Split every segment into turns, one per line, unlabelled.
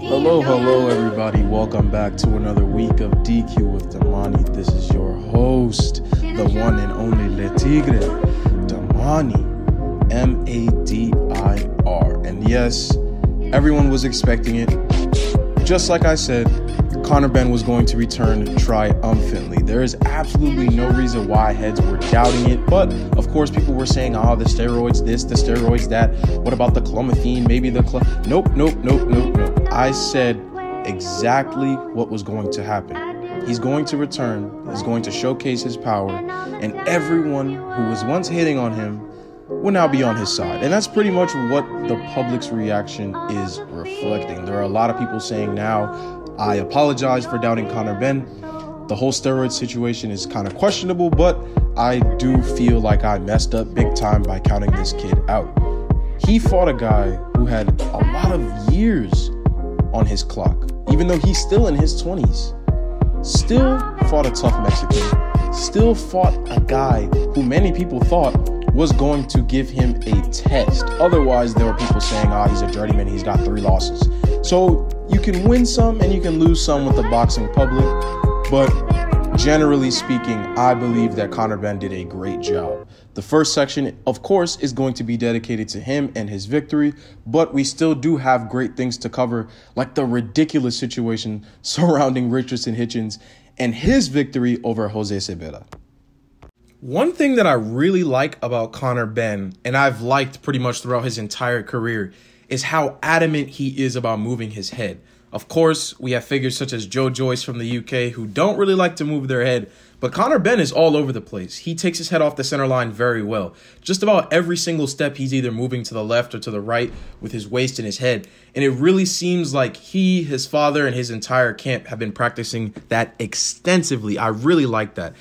Hello, hello, everybody. Welcome back to another week of DQ with Damani. This is your host, the one and only Le Tigre, Damani, M A D I R. And yes, everyone was expecting it. Just like I said, Conor Benn was going to return triumphantly. There is absolutely no reason why heads were doubting it, but of course, people were saying, "Ah, oh, the steroids this, the steroids that. What about the clomiphene? Maybe the cl-? nope, nope, nope, nope, nope." I said exactly what was going to happen. He's going to return. He's going to showcase his power, and everyone who was once hitting on him will now be on his side. And that's pretty much what the public's reaction is reflecting. There are a lot of people saying now, I apologize for doubting Conor Benn. The whole steroid situation is kind of questionable, but I do feel like I messed up big time by counting this kid out. He fought a guy who had a lot of years on his clock, even though he's still in his 20s. Still fought a tough Mexican, still fought a guy who many people thought was going to give him a test. Otherwise, there were people saying, ah, oh, he's a journeyman, he's got three losses. So you can win some and you can lose some with the boxing public, but generally speaking, I believe that Conor Benn did a great job. The first section, of course, is going to be dedicated to him and his victory, but we still do have great things to cover, like the ridiculous situation surrounding Richardson Hitchins and his victory over Jose Zepeda. One thing that I really like about Conor Benn, and I've liked pretty much throughout his entire career, is how adamant he is about moving his head. Of course, we have figures such as Joe Joyce from the UK who don't really like to move their head, but Conor Benn is all over the place. He takes his head off the center line very well. Just about every single step, he's either moving to the left or to the right with his waist and his head. And it really seems like he, his father, and his entire camp have been practicing that extensively. I really like that.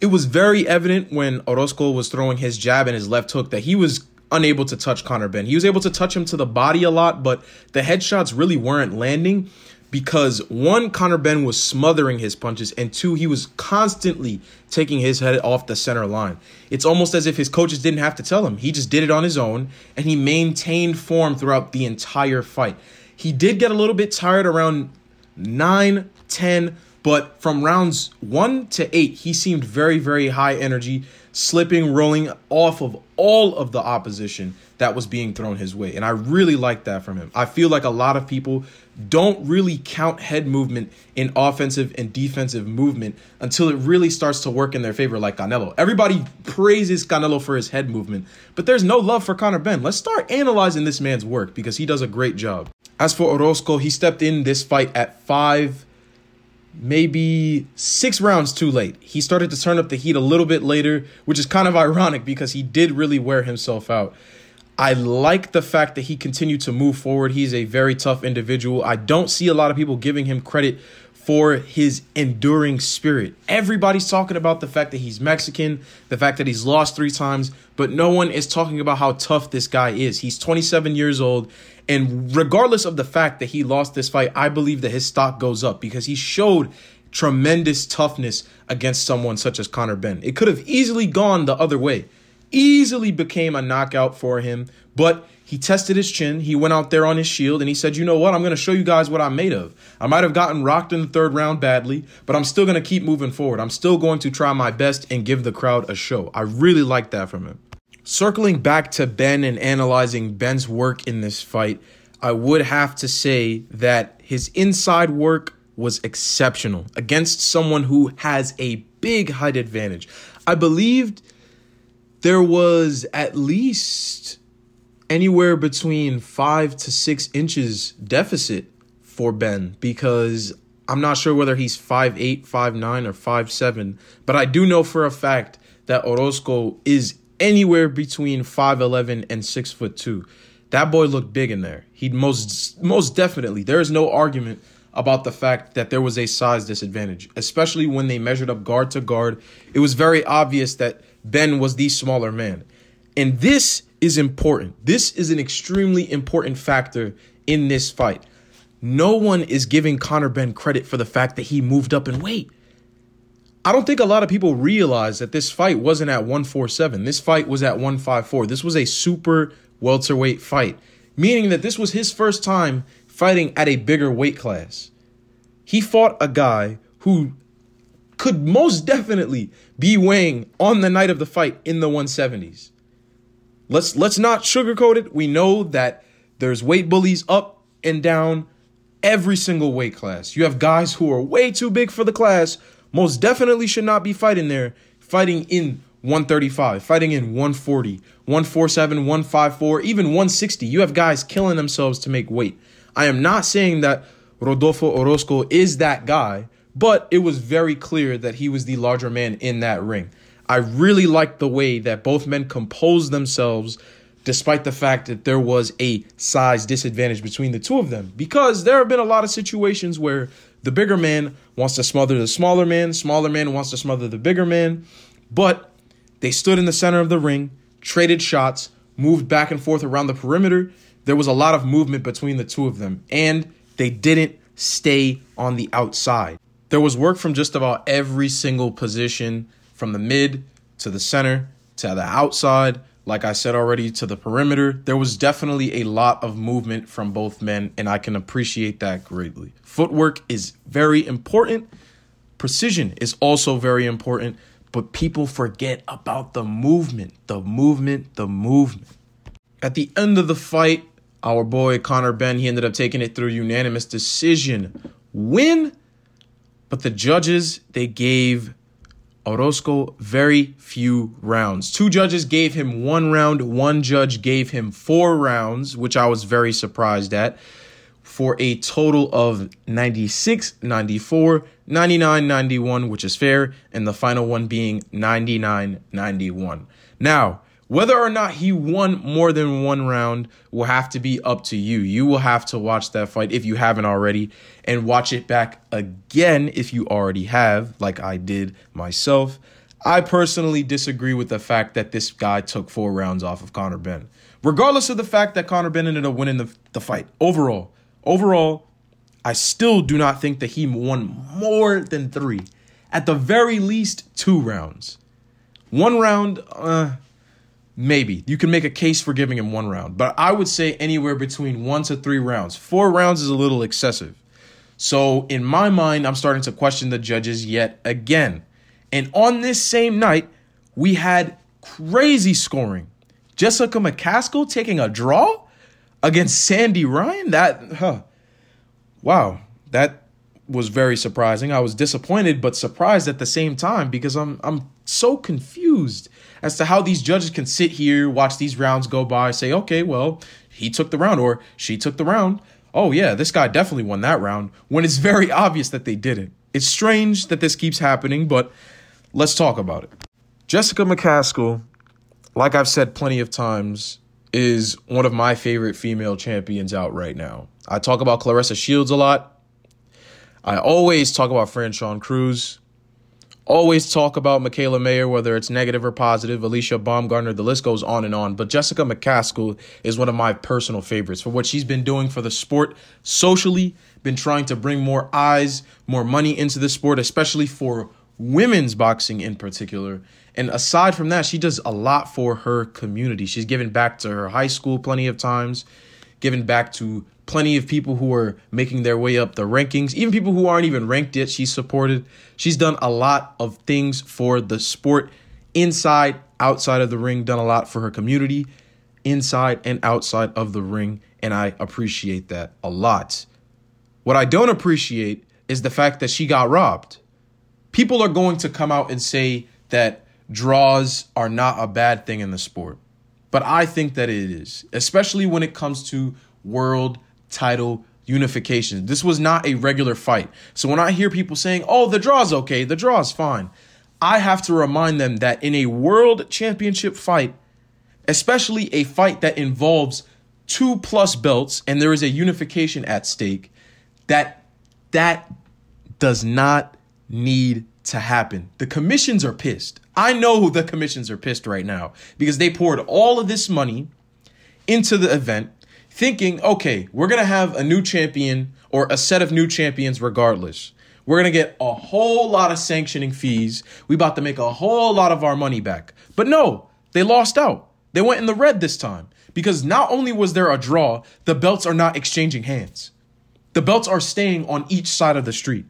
It was very evident when Orozco was throwing his jab and his left hook that he was unable to touch Conor Benn. He was able to touch him to the body a lot, but the headshots really weren't landing because one, Conor Benn was smothering his punches, and two, he was constantly taking his head off the center line. It's almost as if his coaches didn't have to tell him. He just did it on his own, and he maintained form throughout the entire fight. He did get a little bit tired around 9, 10, but from rounds 1 to 8, he seemed very, very high energy slipping, rolling off of all of the opposition that was being thrown his way. And I really like that from him. I feel like a lot of people don't really count head movement in offensive and defensive movement until it really starts to work in their favor, like Canelo. Everybody praises Canelo for his head movement, but there's no love for Conor Benn. Let's start analyzing this man's work because he does a great job. As for Orozco, he stepped in this fight at five maybe six rounds too late. He started to turn up the heat a little bit later, which is kind of ironic because he did really wear himself out. I like the fact that he continued to move forward. He's a very tough individual. I don't see a lot of people giving him credit for his enduring spirit. Everybody's talking about the fact that he's Mexican, the fact that he's lost three times, but no one is talking about how tough this guy is. He's 27 years old, and regardless of the fact that he lost this fight, I believe that his stock goes up because he showed tremendous toughness against someone such as Conor Benn. It could have easily gone the other way, easily became a knockout for him, but he tested his chin. He went out there on his shield and he said, You know what? I'm going to show you guys what I'm made of. I might have gotten rocked in the third round badly, but I'm still going to keep moving forward. I'm still going to try my best and give the crowd a show. I really like that from him. Circling back to Benn and analyzing Benn's work in this fight, I would have to say that his inside work was exceptional against someone who has a big height advantage. I believed there was at least anywhere between five to six inches deficit for Benn because I'm not sure whether he's five eight, five nine, or five seven, but I do know for a fact that Orozco is anywhere between 5'11 and 6 foot 2. That boy looked big in there. He most most definitely. There is no argument about the fact that there was a size disadvantage, especially when they measured up guard to guard. It was very obvious that Benn was the smaller man. And this is important. This is an extremely important factor in this fight. No one is giving Conor Benn credit for the fact that he moved up in weight. I don't think a lot of people realize that this fight wasn't at 147. This fight was at 154. This was a super welterweight fight, meaning that this was his first time fighting at a bigger weight class. He fought a guy who could most definitely be weighing on the night of the fight in the 170s. Let's let's not sugarcoat it. We know that there's weight bullies up and down every single weight class. You have guys who are way too big for the class, most definitely should not be fighting there, fighting in 135, fighting in 140, 147, 154, even 160. You have guys killing themselves to make weight. I am not saying that Rodolfo Orozco is that guy, but it was very clear that he was the larger man in that ring. I really liked the way that both men composed themselves despite the fact that there was a size disadvantage between the two of them. Because there have been a lot of situations where the bigger man wants to smother the smaller man, smaller man wants to smother the bigger man, but they stood in the center of the ring, traded shots, moved back and forth around the perimeter. There was a lot of movement between the two of them, and they didn't stay on the outside. There was work from just about every single position, from the mid to the center to the outside like I said already, to the perimeter. There was definitely a lot of movement from both men, and I can appreciate that greatly. Footwork is very important, precision is also very important, but people forget about the movement, the movement, the movement. At the end of the fight, our boy Conor Benn, he ended up taking it through unanimous decision win, but the judges, they gave Orozco very few rounds. Two judges gave him one round, one judge gave him four rounds, which I was very surprised at, for a total of 96, 94, 99, 91, which is fair, and the final one being 99, 91. Now, whether or not he won more than one round will have to be up to you. You will have to watch that fight if you haven't already and watch it back again if you already have, like I did myself. I personally disagree with the fact that this guy took four rounds off of Conor Benn. Regardless of the fact that Conor Benn ended up winning the, the fight, overall, overall, I still do not think that he won more than three. At the very least, two rounds. One round, uh, Maybe. You can make a case for giving him one round, but I would say anywhere between one to three rounds. Four rounds is a little excessive. So, in my mind, I'm starting to question the judges yet again. And on this same night, we had crazy scoring. Jessica McCaskill taking a draw against Sandy Ryan. That, huh. Wow. That was very surprising. I was disappointed but surprised at the same time because I'm I'm so confused as to how these judges can sit here, watch these rounds go by, say, okay, well, he took the round or she took the round. Oh, yeah, this guy definitely won that round when it's very obvious that they didn't. It's strange that this keeps happening, but let's talk about it. Jessica McCaskill, like I've said plenty of times, is one of my favorite female champions out right now. I talk about Claressa Shields a lot. I always talk about Franchon Crews always talk about Mikaela Mayer, whether it's negative or positive, Alycia Baumgardner, the list goes on and on. But Jessica McCaskill is one of my personal favorites for what she's been doing for the sport socially, been trying to bring more eyes, more money into the sport, especially for women's boxing in particular. And aside from that, she does a lot for her community. She's given back to her high school plenty of times, given back to plenty of people who are making their way up the rankings, even people who aren't even ranked yet. She's supported. She's done a lot of things for the sport inside, outside of the ring, done a lot for her community inside and outside of the ring. And I appreciate that a lot. What I don't appreciate is the fact that she got robbed. People are going to come out and say that draws are not a bad thing in the sport. But I think that it is, especially when it comes to world title unification. This was not a regular fight. So when I hear people saying, oh, the draw's okay, the draw's fine, I have to remind them that in a world championship fight, especially a fight that involves two plus belts and there is a unification at stake, that that does not need to happen. The commissions are pissed. I know the commissions are pissed right now because they poured all of this money into the event thinking, okay, we're going to have a new champion or a set of new champions regardless. We're going to get a whole lot of sanctioning fees. We about to make a whole lot of our money back. But no, they lost out. They went in the red this time because not only was there a draw, the belts are not exchanging hands. The belts are staying on each side of the street.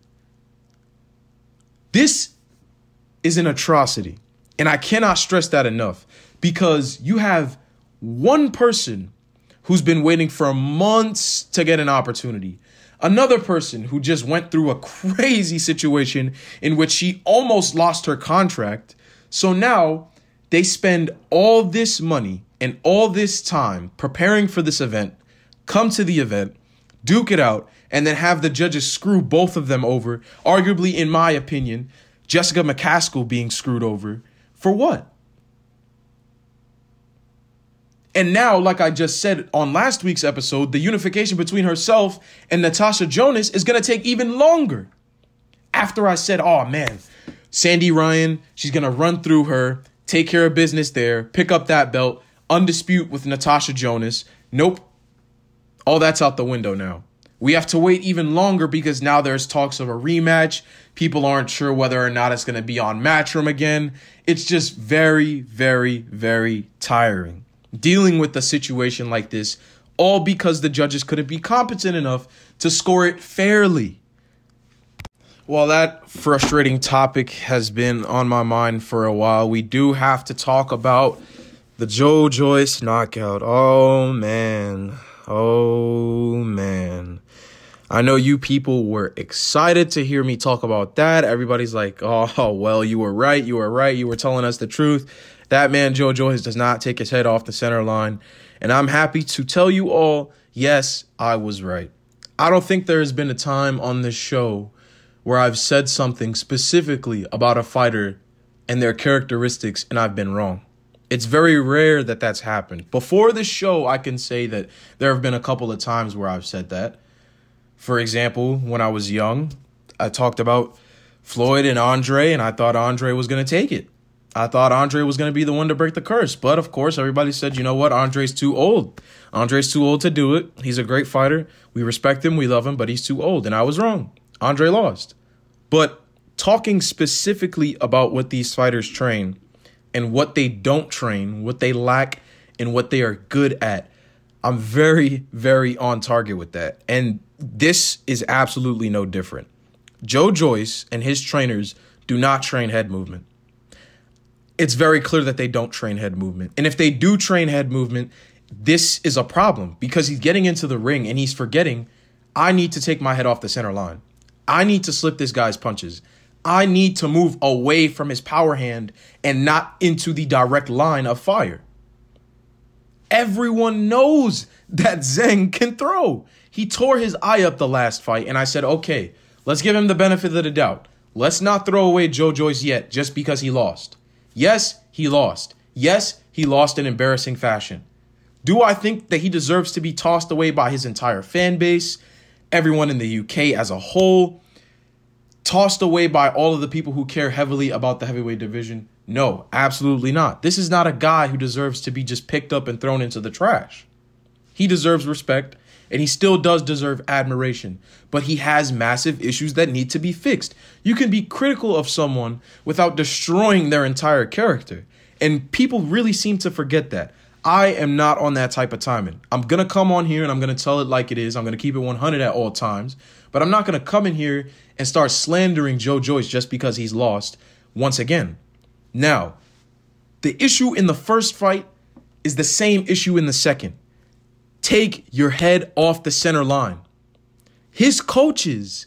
This is an atrocity. And I cannot stress that enough because you have one person who's been waiting for months to get an opportunity. Another person who just went through a crazy situation in which she almost lost her contract. So now they spend all this money and all this time preparing for this event, come to the event, duke it out, and then have the judges screw both of them over. Arguably, in my opinion, Jessica McCaskill being screwed over. For what? And now, like I just said on last week's episode, the unification between herself and Natasha Jonas is going to take even longer. After I said, oh man, Sandy Ryan, she's going to run through her, take care of business there, pick up that belt, undispute with Natasha Jonas. Nope. All that's out the window now. We have to wait even longer because now there's talks of a rematch. People aren't sure whether or not it's going to be on Matchroom again. It's just very, very, very tiring dealing with a situation like this, all because the judges couldn't be competent enough to score it fairly. While that frustrating topic has been on my mind for a while, we do have to talk about the Joe Joyce knockout. Oh man. Oh man. I know you people were excited to hear me talk about that. Everybody's like, oh, well, you were right. You were right. You were telling us the truth. That man, Joe Joyce, does not take his head off the center line. And I'm happy to tell you all, yes, I was right. I don't think there has been a time on this show where I've said something specifically about a fighter and their characteristics and I've been wrong. It's very rare that that's happened. Before this show, I can say that there have been a couple of times where I've said that. For example, when I was young, I talked about Floyd and Andre, and I thought Andre was going to take it. I thought Andre was going to be the one to break the curse. But of course, everybody said, you know what? Andre's too old. Andre's too old to do it. He's a great fighter. We respect him. We love him, but he's too old. And I was wrong. Andre lost. But talking specifically about what these fighters train and what they don't train, what they lack, and what they are good at, I'm very, very on target with that. And this is absolutely no different. Joe Joyce and his trainers do not train head movement. It's very clear that they don't train head movement. And if they do train head movement, this is a problem because he's getting into the ring and he's forgetting, I need to take my head off the center line. I need to slip this guy's punches. I need to move away from his power hand and not into the direct line of fire. Everyone knows that Zhang can throw. He tore his eye up the last fight, and I said, okay, let's give him the benefit of the doubt. Let's not throw away Joe Joyce yet just because he lost. Yes, he lost. Yes, he lost in embarrassing fashion. Do I think that he deserves to be tossed away by his entire fan base, everyone in the UK as a whole, tossed away by all of the people who care heavily about the heavyweight division? No, absolutely not. This is not a guy who deserves to be just picked up and thrown into the trash. He deserves respect and he still does deserve admiration, but he has massive issues that need to be fixed. You can be critical of someone without destroying their entire character, and people really seem to forget that. I am not on that type of timing. I'm to come on here and I'm to tell it like it is. I'm to keep it 100 at all times, but I'm not to come in here and start slandering Joe Joyce just because he's lost once again. Now, the issue in the first fight is the same issue in the second. Take your head off the center line. His coaches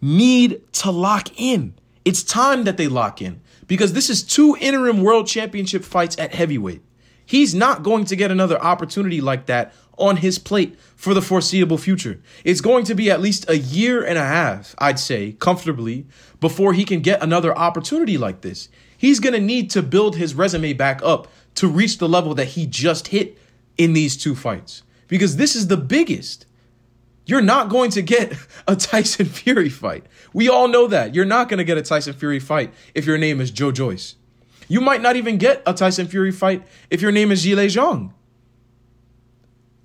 need to lock in. It's time that they lock in because this is two interim world championship fights at heavyweight. He's not going to get another opportunity like that on his plate for the foreseeable future. It's going to be at least a year and a half, I'd say, comfortably, before he can get another opportunity like this he's going to need to build his resume back up to reach the level that he just hit in these two fights because this is the biggest. You're not going to get a Tyson Fury fight. We all know that. You're not going to get a Tyson Fury fight if your name is Joe Joyce. You might not even get a Tyson Fury fight if your name is Zhilei Zhang.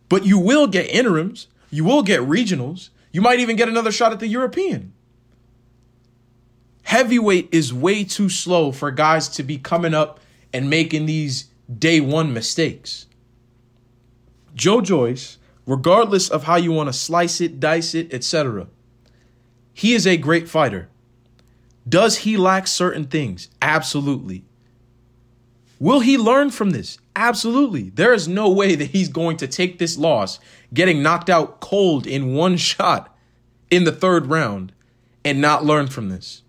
But you will get interims. You will get regionals. You might even get another shot at the European. Heavyweight is way too slow for guys to be coming up and making these day one mistakes. Joe Joyce regardless of how you want to slice it, dice it, etc. He is a great fighter. Does he lack certain things? Absolutely. Will he learn from this? Absolutely. There is no way that he's going to take this loss, getting knocked out cold in one shot in the third round, and not learn from this.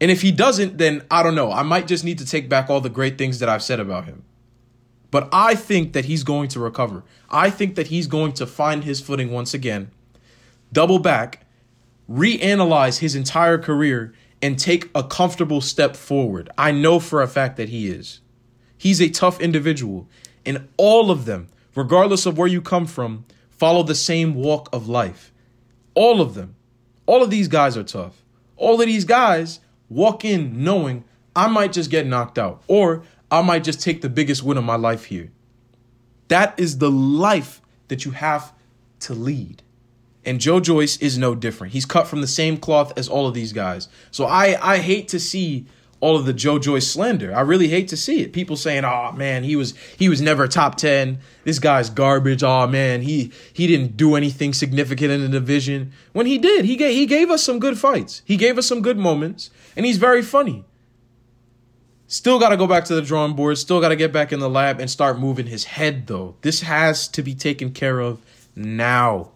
And if he doesn't, then I don't know. I might just need to take back all the great things that I've said about him. But I think that he's going to recover. I think that he's going to find his footing once again, double back, reanalyze his entire career, and take a comfortable step forward. I know for a fact that he is. He's a tough individual. And all of them, regardless of where you come from, follow the same walk of life. All of them. All of these guys are tough. All of these guys walk in knowing I might just get knocked out or I might just take the biggest win of my life here. That is the life that you have to lead. And Joe Joyce is no different. He's cut from the same cloth as all of these guys. So I, I hate to see all of the Joe Joyce slander. I really hate to see it. People saying, "Oh man, he was he was never top 10. This guy's garbage. Oh man, he he didn't do anything significant in the division." When he did, he gave he gave us some good fights. He gave us some good moments, and he's very funny. Still got to go back to the drawing board. Still got to get back in the lab and start moving his head though. This has to be taken care of now.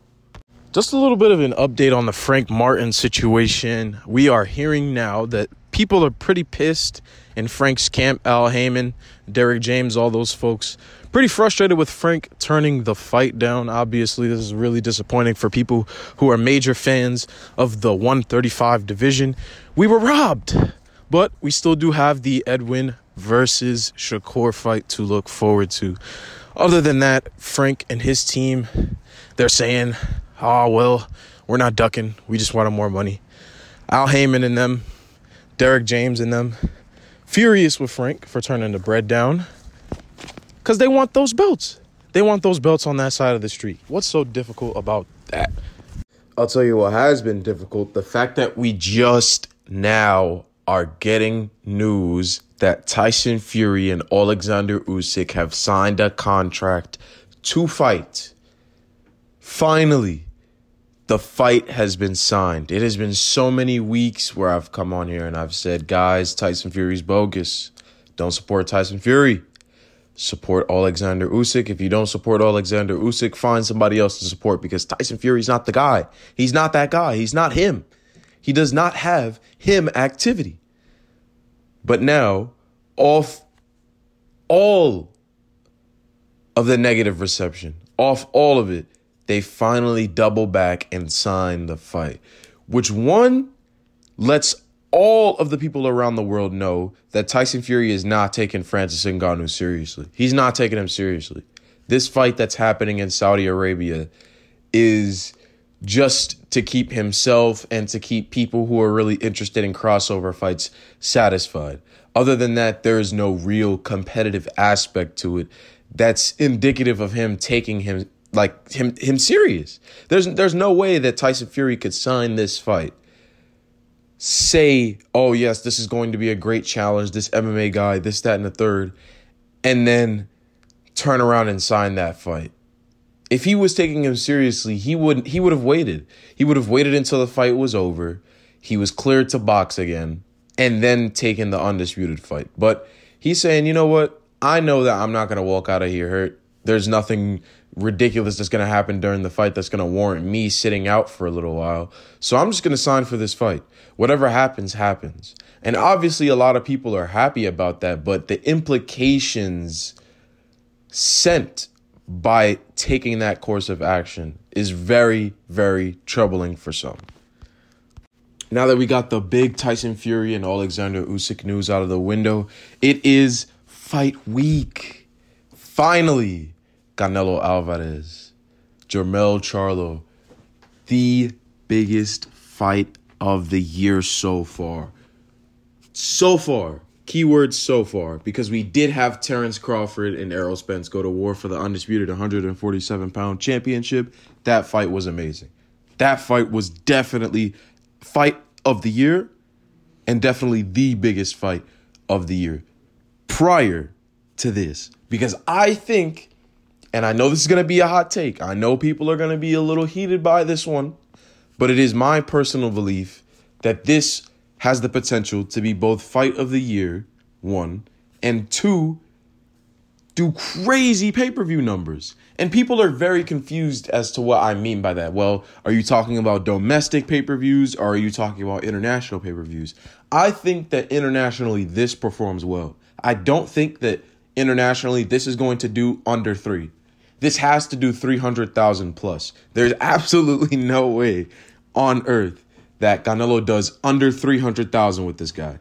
Just a little bit of an update on the Frank Martin situation. We are hearing now that people are pretty pissed in Frank's camp. Al Haymon, Derrick James, all those folks. Pretty frustrated with Frank turning the fight down. Obviously, this is really disappointing for people who are major fans of the 135 division. We were robbed, but we still do have the Edwin versus Shakur fight to look forward to. Other than that, Frank and his team, they're saying, oh, well, we're not ducking. We just wanted more money. Al Haymon and them, Derrick James and them furious with Frank for turning the bread down because they want those belts. They want those belts on that side of the street. What's so difficult about that? I'll tell you what has been difficult the fact that we just now are getting news that Tyson Fury and Alexander Usyk have signed a contract to fight. Finally, the fight has been signed. It has been so many weeks where I've come on here and I've said, guys, Tyson Fury's bogus. Don't support Tyson Fury. Support Alexander Usyk. If you don't support Alexander Usyk, find somebody else to support because Tyson Fury's not the guy. He's not that guy. He's not him. He does not have him activity. But now, off all of the negative reception, off all of it, they finally double back and sign the fight, which one lets all of the people around the world know that Tyson Fury is not taking Francis Ngannou seriously. He's not taking him seriously. This fight that's happening in Saudi Arabia is just to keep himself and to keep people who are really interested in crossover fights satisfied. Other than that, there is no real competitive aspect to it that's indicative of him taking him like him him serious. There's there's no way that Tyson Fury could sign this fight. Say, oh yes, this is going to be a great challenge, this MMA guy, this, that, and the third, and then turn around and sign that fight. If he was taking him seriously, he wouldn't he would have waited. He would have waited until the fight was over. He was cleared to box again, and then taken the undisputed fight. But he's saying, you know what? I know that I'm not gonna walk out of here hurt. There's nothing ridiculous that's going to happen during the fight that's going to warrant me sitting out for a little while. So I'm just going to sign for this fight. Whatever happens, happens. And obviously, a lot of people are happy about that, but the implications sent by taking that course of action is very, very troubling for some. Now that we got the big Tyson Fury and Alexander Usyk news out of the window, it is fight week. Finally, Canelo Alvarez, Jermell Charlo, the biggest fight of the year so far. So far. Keyword so far, because we did have Terrence Crawford and Errol Spence go to war for the undisputed 147 pound championship. That fight was amazing. That fight was definitely fight of the year and definitely the biggest fight of the year prior to this. Because I think and I know this is going to be a hot take. I know people are going to be a little heated by this one, but it is my personal belief that this has the potential to be both fight of the year, one, and two, do crazy pay per view numbers. And people are very confused as to what I mean by that. Well, are you talking about domestic pay per views or are you talking about international pay per views? I think that internationally this performs well. I don't think that internationally this is going to do under three. This has to do 300,000 plus. There's absolutely no way on earth that Canelo does under 300,000 with this guy.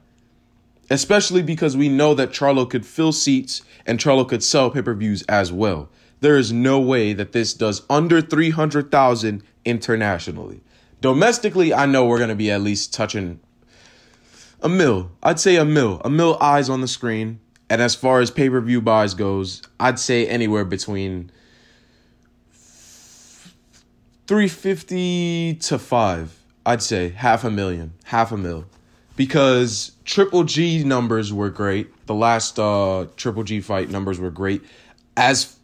Especially because we know that Charlo could fill seats and Charlo could sell pay per views as well. There is no way that this does under 300,000 internationally. Domestically, I know we're going to be at least touching a mil. I'd say a mil. A mil eyes on the screen. And as far as pay per view buys goes, I'd say anywhere between 350 to 5. I'd say half a million, half a mil. Because Triple G numbers were great. The last uh, Triple G fight numbers were great as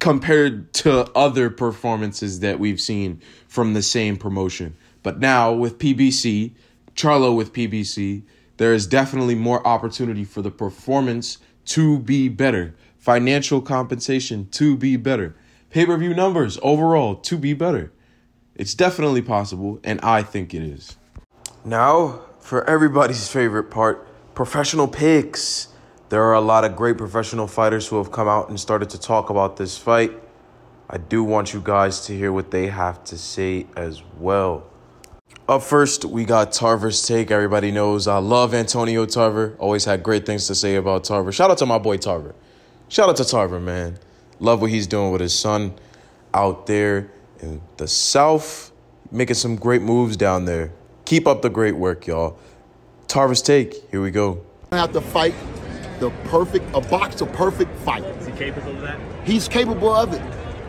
compared to other performances that we've seen from the same promotion. But now with PBC, Charlo with PBC, there is definitely more opportunity for the performance to be better, financial compensation to be better, pay per view numbers overall to be better. It's definitely possible, and I think it is. Now, for everybody's favorite part professional picks. There are a lot of great professional fighters who have come out and started to talk about this fight. I do want you guys to hear what they have to say as well. Up first, we got Tarver's take. Everybody knows I love Antonio Tarver. Always had great things to say about Tarver. Shout out to my boy Tarver. Shout out to Tarver, man. Love what he's doing with his son out there in the South, making some great moves down there. Keep up the great work, y'all. Tarvis take. Here we go.
Have to fight the perfect, a box of perfect fight.
Is he capable of that?
He's capable of it.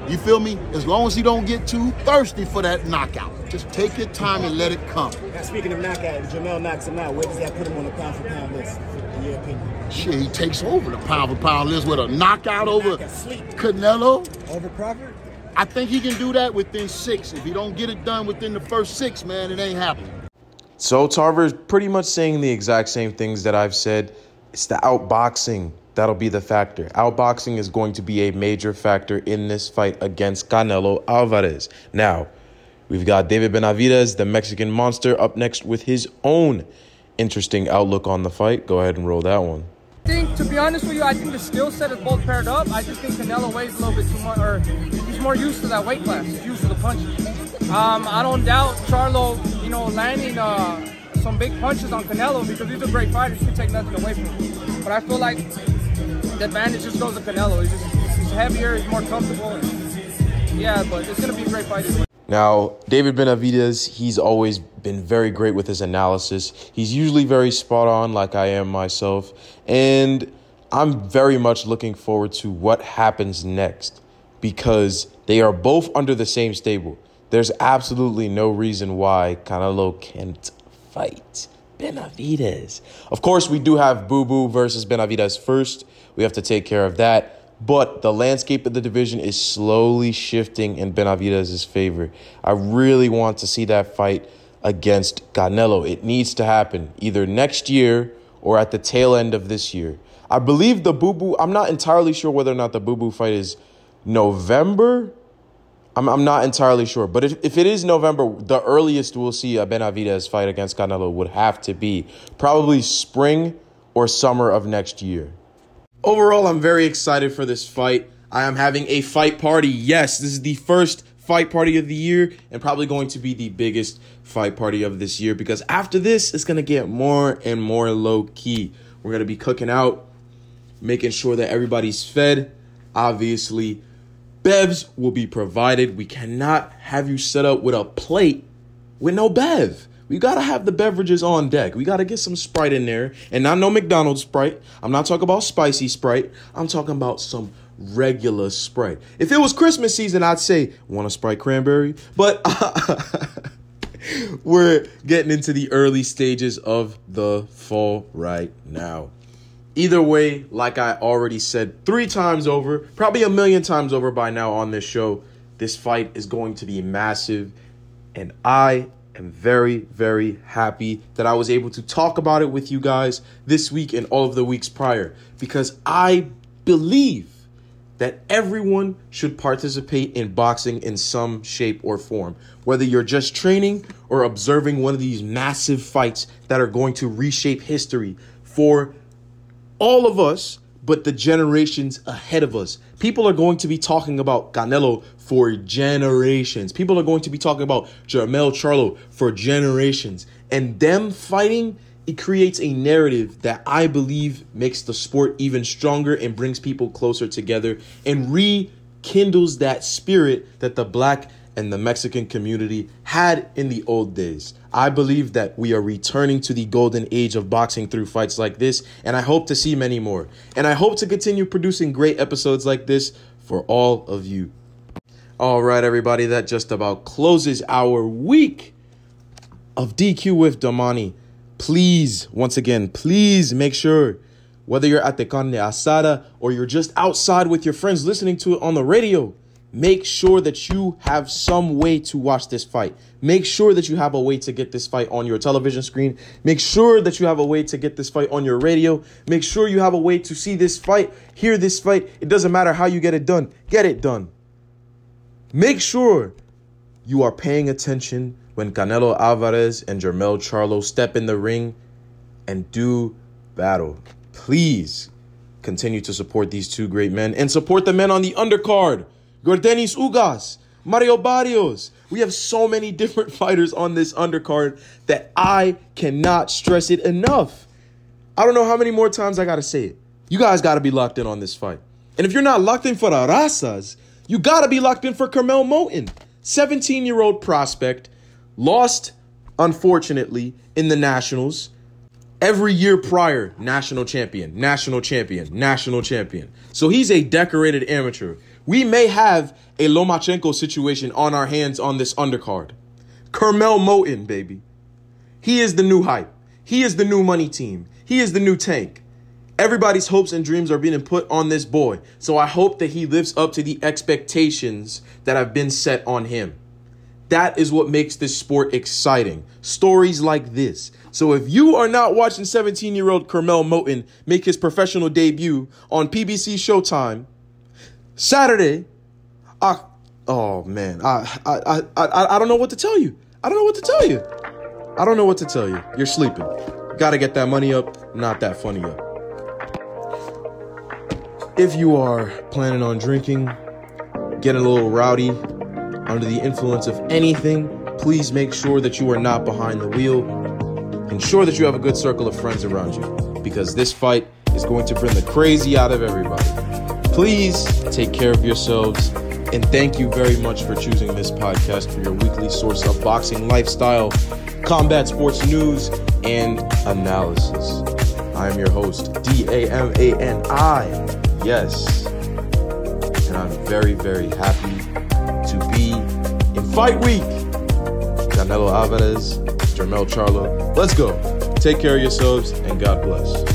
You feel me? As long as he don't get too thirsty for that knockout. Just take your time and let it come.
Now, speaking of knockout, if Jermell knocks him out, where does that put him on the pound for pound list, in your opinion?
Shit, he takes over the pound for pound list with a knockout over
Knockout.
Canelo.
Over Crawford?
I think he can do that within six. If he don't get it done within the first six, man, it ain't happening.
So Tarver is pretty much saying the exact same things that I've said. It's the outboxing that'll be the factor. Outboxing is going to be a major factor in this fight against Canelo Alvarez. Now, we've got David Benavidez, the Mexican monster, up next with his own interesting outlook on the fight. Go ahead and roll that one.
I think, to be honest with you, I think the skill set is both paired up. I just think Canelo weighs a little bit too much, or he's more used to that weight class. Used to the punches. Um, I don't doubt Charlo, you know, landing uh, some big punches on Canelo because he's a great fighter. He can take nothing away from him. But I feel like the advantage just goes to Canelo. He's, just, he's heavier, he's more comfortable. Yeah, but it's gonna be a great fight.
Now, David Benavidez, he's always been very great with his analysis. He's usually very spot on, like I am myself. And I'm very much looking forward to what happens next because they are both under the same stable. There's absolutely no reason why Canelo can't fight Benavidez. Of course, we do have Boo Boo versus Benavidez first. We have to take care of that. But the landscape of the division is slowly shifting in Benavidez's favor. I really want to see that fight against Canelo. It needs to happen either next year or at the tail end of this year. I believe the Boo Boo, I'm not entirely sure whether or not the Boo Boo fight is November. I'm, I'm not entirely sure. But if, if it is November, the earliest we'll see a Benavidez fight against Canelo would have to be probably spring or summer of next year. Overall, I'm very excited for this fight. I am having a fight party. Yes, this is the first fight party of the year and probably going to be the biggest fight party of this year because after this, it's going to get more and more low key. We're going to be cooking out, making sure that everybody's fed. Obviously, bevs will be provided. We cannot have you set up with a plate with no bev. We gotta have the beverages on deck. We gotta get some Sprite in there, and not no McDonald's Sprite. I'm not talking about spicy Sprite. I'm talking about some regular Sprite. If it was Christmas season, I'd say want a Sprite cranberry, but we're getting into the early stages of the fall right now. Either way, like I already said three times over, probably a million times over by now on this show, this fight is going to be massive. And I am very, very happy that I was able to talk about it with you guys this week and all of the weeks prior because I believe that everyone should participate in boxing in some shape or form. Whether you're just training or observing one of these massive fights that are going to reshape history for all of us, but the generations ahead of us. People are going to be talking about Canelo for generations. People are going to be talking about Jermell Charlo for generations. And them fighting, it creates a narrative that I believe makes the sport even stronger and brings people closer together and rekindles that spirit that the black and the Mexican community had in the old days. I believe that we are returning to the golden age of boxing through fights like this, and I hope to see many more. And I hope to continue producing great episodes like this for all of you. All right, everybody, that just about closes our week of DQ with Damani. Please, once again, please make sure whether you're at the carne asada or you're just outside with your friends listening to it on the radio, make sure that you have some way to watch this fight. Make sure that you have a way to get this fight on your television screen. Make sure that you have a way to get this fight on your radio. Make sure you have a way to see this fight, hear this fight. It doesn't matter how you get it done, get it done. Make sure you are paying attention when Canelo Alvarez and Jermell Charlo step in the ring and do battle. Please continue to support these two great men and support the men on the undercard. Yordenis Ugas, Mario Barrios. We have so many different fighters on this undercard that I cannot stress it enough. I don't know how many more times I gotta say it. You guys gotta be locked in on this fight. And if you're not locked in for the Razas, you gotta be locked in for Curmel Moton. 17 year old prospect, lost, unfortunately, in the Nationals. Every year prior, national champion, national champion, national champion. So he's a decorated amateur. We may have a Lomachenko situation on our hands on this undercard. Curmel Moton, baby. He is the new hype. He is the new money team. He is the new tank. Everybody's hopes and dreams are being put on this boy. So I hope that he lives up to the expectations that have been set on him. That is what makes this sport exciting. Stories like this. So if you are not watching 17 year old Curmel Moton make his professional debut on PBC Showtime Saturday, I, oh man, I, I, I, I, I don't know what to tell you. I don't know what to tell you. I don't know what to tell you. You're sleeping. Gotta get that money up, not that funny up. If you are planning on drinking, getting a little rowdy, under the influence of anything, please make sure that you are not behind the wheel. Ensure that you have a good circle of friends around you because this fight is going to bring the crazy out of everybody. Please take care of yourselves and thank you very much for choosing this podcast for your weekly source of boxing lifestyle, combat sports news, and analysis. I am your host, D A M A N I. Yes. And I'm very, very happy to be in fight week. Canelo Alvarez, Jermell Charlo. Let's go. Take care of yourselves and God bless.